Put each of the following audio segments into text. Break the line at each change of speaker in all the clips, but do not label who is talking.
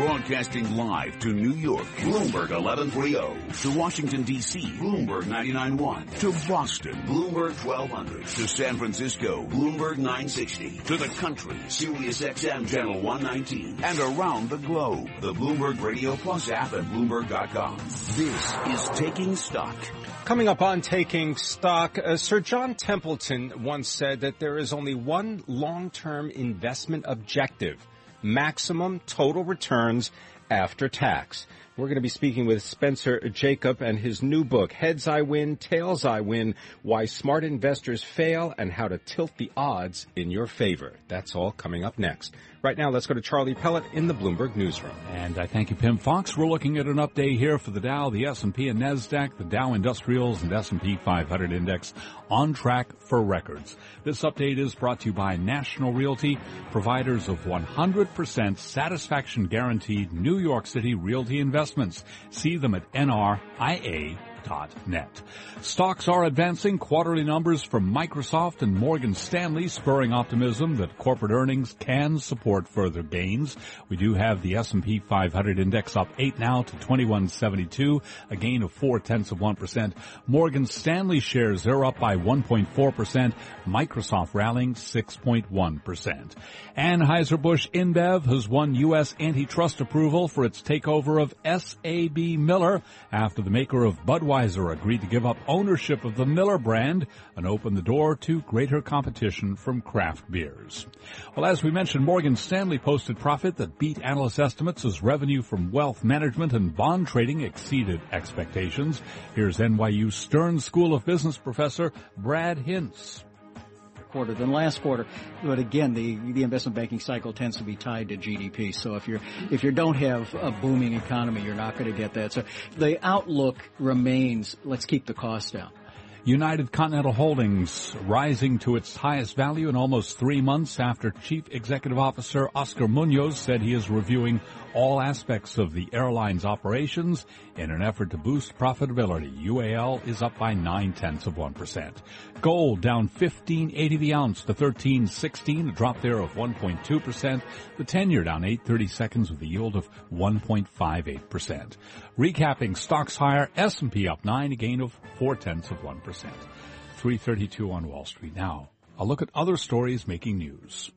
Broadcasting live to New York, Bloomberg 1130. To Washington, D.C., Bloomberg 99.1. To Boston, Bloomberg 1200. To San Francisco, Bloomberg 960. To the country, Sirius XM Channel 119. And around the globe, the Bloomberg Radio Plus app at Bloomberg.com. This is Taking Stock.
Coming up on Taking Stock, uh, Sir John Templeton once said that there is only one long-term investment objective – maximum total returns after tax. We're going to be speaking with Spencer Jakab and his new book, Heads I Win, Tails I Win, Why Smart Investors Fail and How to Tilt the Odds in Your Favor. That's all coming up next. Right now, let's go to Charlie Pellet in the Bloomberg Newsroom.
And I thank you, Pimm Fox. We're looking at an update here for the Dow, the S&P, and Nasdaq, the Dow Industrials and S&P 500 Index on track for records. This update is brought to you by National Realty, providers of 100% satisfaction guaranteed New York City realty investments. See them at NRIA net. Stocks are advancing. Quarterly numbers from Microsoft and Morgan Stanley spurring optimism that corporate earnings can support further gains. We do have the S&P 500 index up 8 now to 2172, a gain of 4 tenths of 1%. Morgan Stanley shares, they're up by 1.4%. Microsoft rallying 6.1%. Anheuser-Busch InBev has won U.S. antitrust approval for its takeover of SABMiller after the maker of Budweiser Budweiser agreed to give up ownership of the Miller brand and open the door to greater competition from craft beers. Well, as we mentioned, Morgan Stanley posted profit that beat analyst estimates as revenue from wealth management and bond trading exceeded expectations. Here's NYU Stern School of Business professor Brad Hintz
quarter than last quarter. But again, the the investment banking cycle tends to be tied to GDP. So if you're if you don't have a booming economy, you're not going to get that. So the outlook remains. Let's keep the cost down.
United Continental Holdings rising to its highest value in almost three months after Chief Executive Officer Oscar Munoz said he is reviewing all aspects of the airline's operations in an effort to boost profitability. UAL is up by nine tenths of one percent. Gold down fifteen eighty the ounce to thirteen sixteen, a drop there of one point two percent. The ten year down eight thirty seconds with a yield of one point five eight percent. Recapping stocks higher, S and P up nine, a gain of four tenths of one percent. Three thirty two on Wall Street now. A look at other stories making news.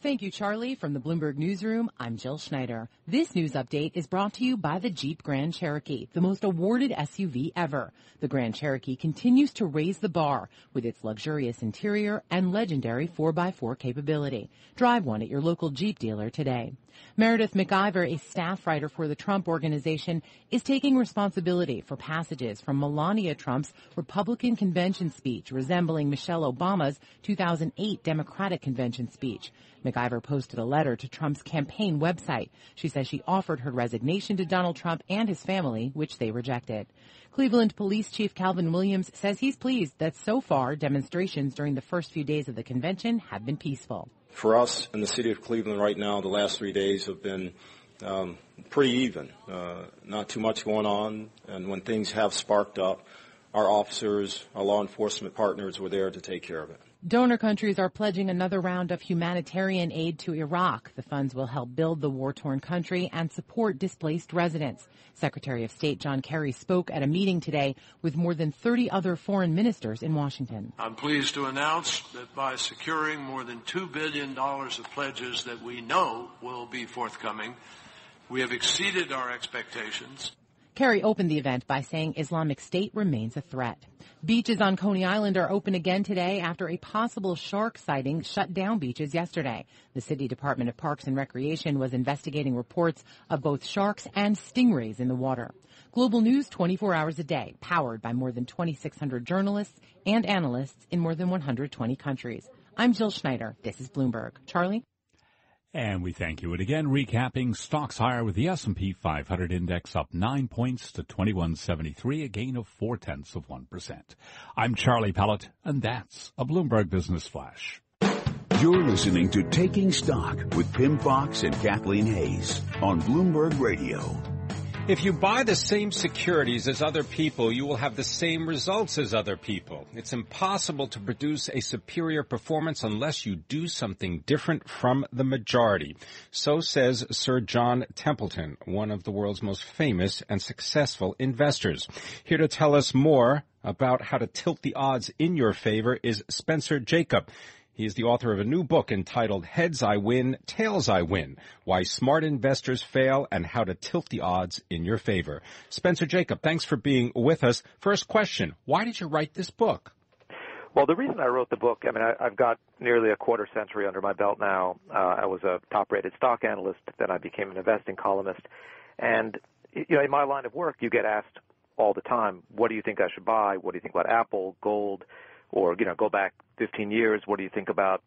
Thank you, Charlie. From the Bloomberg Newsroom, I'm Jill Schneider. This news update is brought to you by the Jeep Grand Cherokee, the most awarded SUV ever. The Grand Cherokee continues to raise the bar with its luxurious interior and legendary 4x4 capability. Drive one at your local Jeep dealer today. Meredith McIver, a staff writer for the Trump Organization, is taking responsibility for passages from Melania Trump's Republican convention speech resembling Michelle Obama's 2008 Democratic convention speech. McIver posted a letter to Trump's campaign website. She says she offered her resignation to Donald Trump and his family, which they rejected. Cleveland Police Chief Calvin Williams says he's pleased that so far demonstrations during the first few days of the convention have been peaceful.
For us in the city of Cleveland right now, the last three days have been um, pretty even. Uh, not too much going on, and when things have sparked up, our officers, our law enforcement partners were there to take care of it.
Donor countries are pledging another round of humanitarian aid to Iraq. The funds will help build the war-torn country and support displaced residents. Secretary of State John Kerry spoke at a meeting today with more than 30 other foreign ministers in Washington.
I'm pleased to announce that by securing more than $2 billion of pledges that we know will be forthcoming, we have exceeded our expectations.
Kerry opened the event by saying Islamic State remains a threat. Beaches on Coney Island are open again today after a possible shark sighting shut down beaches yesterday. The City Department of Parks and Recreation was investigating reports of both sharks and stingrays in the water. Global news 24 hours a day, powered by more than 2,600 journalists and analysts in more than 120 countries. I'm Jill Schneider. This is Bloomberg. Charlie?
And we thank you. And again, recapping stocks higher with the S&P 500 index up nine points to 2173, a gain of four tenths of 1%. I'm Charlie Pellet, and that's a Bloomberg Business Flash.
You're listening to Taking Stock with Pimm Fox and Kathleen Hays on Bloomberg Radio.
If you buy the same securities as other people, you will have the same results as other people. It's impossible to produce a superior performance unless you do something different from the majority. So says Sir John Templeton, one of the world's most famous and successful investors. Here to tell us more about how to tilt the odds in your favor is Spencer Jakab. He is the author of a new book entitled Heads I Win, Tails I Win, Why Smart Investors Fail and How to Tilt the Odds in Your Favor. Spencer Jakab, thanks for being with us. First question, why did you write this book?
Well, the reason I wrote the book, I mean, I, have got nearly a quarter century under my belt now. Uh, I was a top-rated stock analyst, then I became an investing columnist. And, you know, in my line of work, you get asked all the time, what do you think I should buy? What do you think about Apple, gold, or, you know, go back 15 years. What do you think about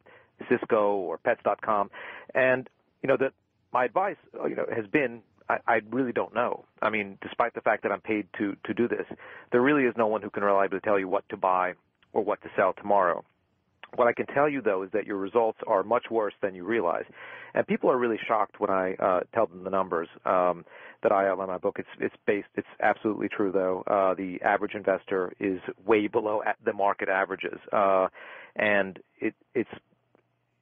Cisco or Pets.com? And you know that my advice, uh, you know, has been I, I really don't know. I mean, despite the fact that I'm paid to to do this, there really is no one who can reliably tell you what to buy or what to sell tomorrow. What I can tell you though is that your results are much worse than you realize, and people are really shocked when I uh, tell them the numbers um, that I outline in my book. It's it's based. It's absolutely true though. Uh, the average investor is way below the market averages. Uh, and it, it's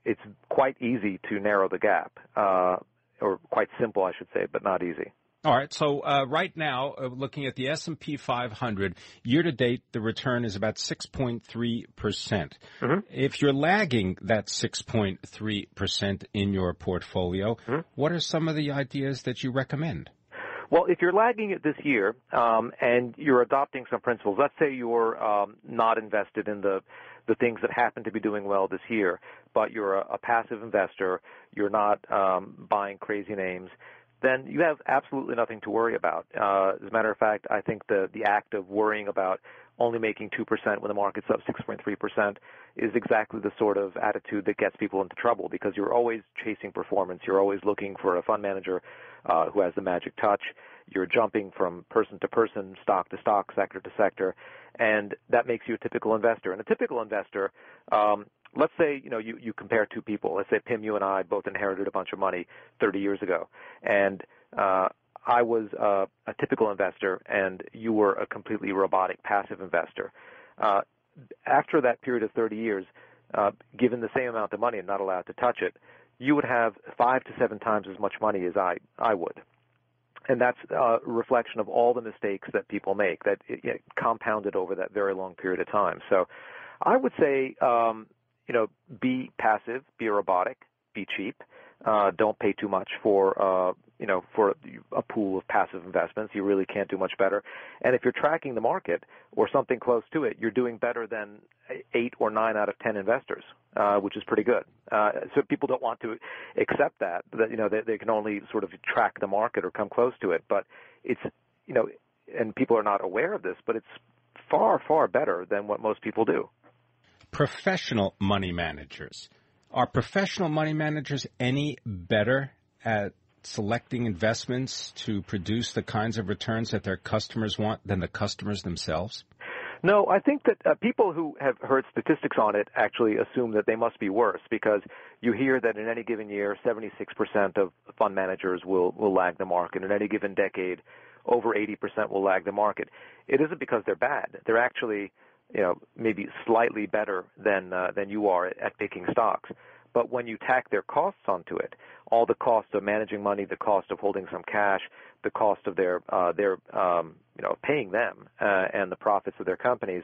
it's quite easy to narrow the gap, uh, or quite simple, I should say, but not easy.
All right. So uh, right now, uh, looking at the S and P 500, year to date, the return is about 6.3 percent. Mm-hmm. If you're lagging that 6.3 percent in your portfolio, mm-hmm. what are some of the ideas that you recommend?
Well, if you're lagging it this year um, and you're adopting some principles, let's say you're um, not invested in the the things that happen to be doing well this year, but you're a, a passive investor, you're not um, buying crazy names, then you have absolutely nothing to worry about. Uh, as a matter of fact, I think the the act of worrying about only making 2% when the market's up 6.3% is exactly the sort of attitude that gets people into trouble because you're always chasing performance. You're always looking for a fund manager uh, who has the magic touch. You're jumping from person to person, stock to stock, sector to sector and that makes you a typical investor. And a typical investor, um, let's say you know you you compare two people. Let's say Pimm, you and I both inherited a bunch of money 30 years ago, and uh, I was uh, a typical investor, and you were a completely robotic passive investor. Uh, after that period of 30 years, uh, given the same amount of money and not allowed to touch it, you would have five to seven times as much money as I I would and that's a reflection of all the mistakes that people make that it, it compounded over that very long period of time. So I would say, um, you know, be passive, be robotic, be cheap. Uh, don't pay too much for uh, you know for a pool of passive investments. You really can't do much better. And if you're tracking the market or something close to it, you're doing better than eight or nine out of ten investors, uh, which is pretty good. Uh, so people don't want to accept that that you know they, they can only sort of track the market or come close to it. But it's you know, and people are not aware of this, but it's far far better than what most people do.
Professional money managers are professional money managers any better at selecting investments to produce the kinds of returns that their customers want than the customers themselves?
No, I think that uh, people who have heard statistics on it actually assume that they must be worse because you hear that in any given year, 76% of fund managers will, will lag the market. In any given decade, over 80% will lag the market. It isn't because they're bad. They're actually you know, maybe slightly better than uh, than you are at picking stocks. But when you tack their costs onto it, all the cost of managing money, the cost of holding some cash, the cost of their uh, their um, you know paying them, uh, and the profits of their companies,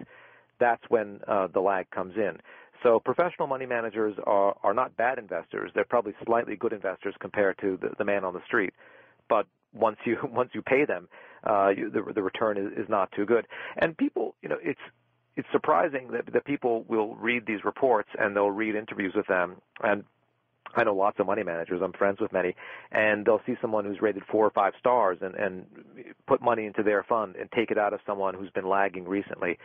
that's when uh, the lag comes in. So professional money managers are are not bad investors. They're probably slightly good investors compared to the, the man on the street. But once you once you pay them, uh, you, the the return is, is not too good. And people, you know, it's it's surprising that that people will read these reports and they'll read interviews with them and I know lots of money managers. I'm friends with many, and they'll see someone who's rated four or five stars and and put money into their fund and take it out of someone who's been lagging recently.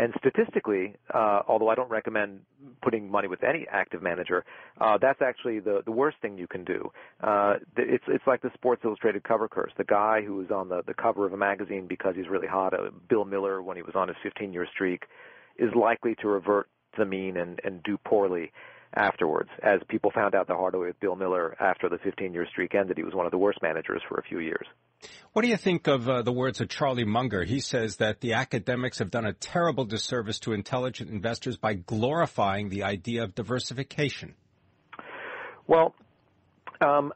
And statistically, uh, although I don't recommend putting money with any active manager, uh, that's actually the the worst thing you can do. Uh, it's it's like the Sports Illustrated cover curse. The guy who was on the the cover of a magazine because he's really hot, uh, Bill Miller, when he was on his 15 year streak, is likely to revert to the mean and and do poorly afterwards, as people found out the hard way with Bill Miller after the 15-year streak ended. He was one of the worst managers for a few years.
What do you think of uh, the words of Charlie Munger? He says that the academics have done a terrible disservice to intelligent investors by glorifying the idea of diversification.
Well, um,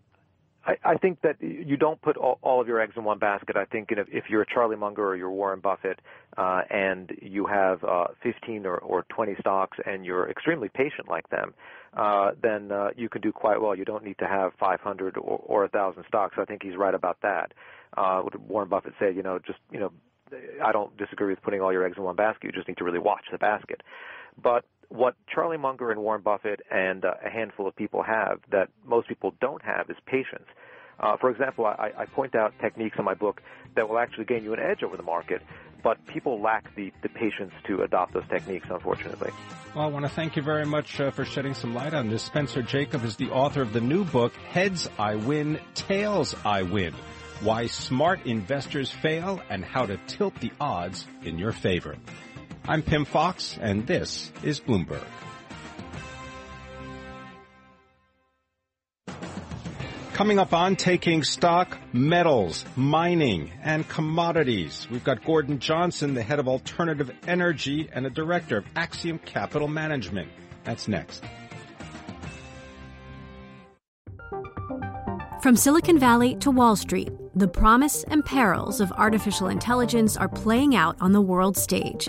I, I think that you don't put all, all of your eggs in one basket. I think if, if you're a Charlie Munger or you're Warren Buffett, uh, and you have uh, 15 or, or 20 stocks, and you're extremely patient like them, uh, then uh, you can do quite well. You don't need to have 500 or, or 1,000 stocks. I think he's right about that. Uh, Warren Buffett said, you know, just you know, I don't disagree with putting all your eggs in one basket. You just need to really watch the basket. But what Charlie Munger and Warren Buffett and uh, a handful of people have that most people don't have is patience. Uh, for example, I, I point out techniques in my book that will actually gain you an edge over the market, but people lack the, the patience to adopt those techniques, unfortunately.
Well, I want to thank you very much uh, for shedding some light on this. Spencer Jakab is the author of the new book, Heads I Win, Tails I Win. Why Smart Investors Fail and How to Tilt the Odds in Your Favor. I'm Pimm Fox, and this is Bloomberg. Coming up on Taking Stock, metals, mining, and commodities. We've got Gordon Johnson, the head of alternative energy and a director of Axiom Capital Management. That's next.
From Silicon Valley to Wall Street, the promise and perils of artificial intelligence are playing out on the world stage.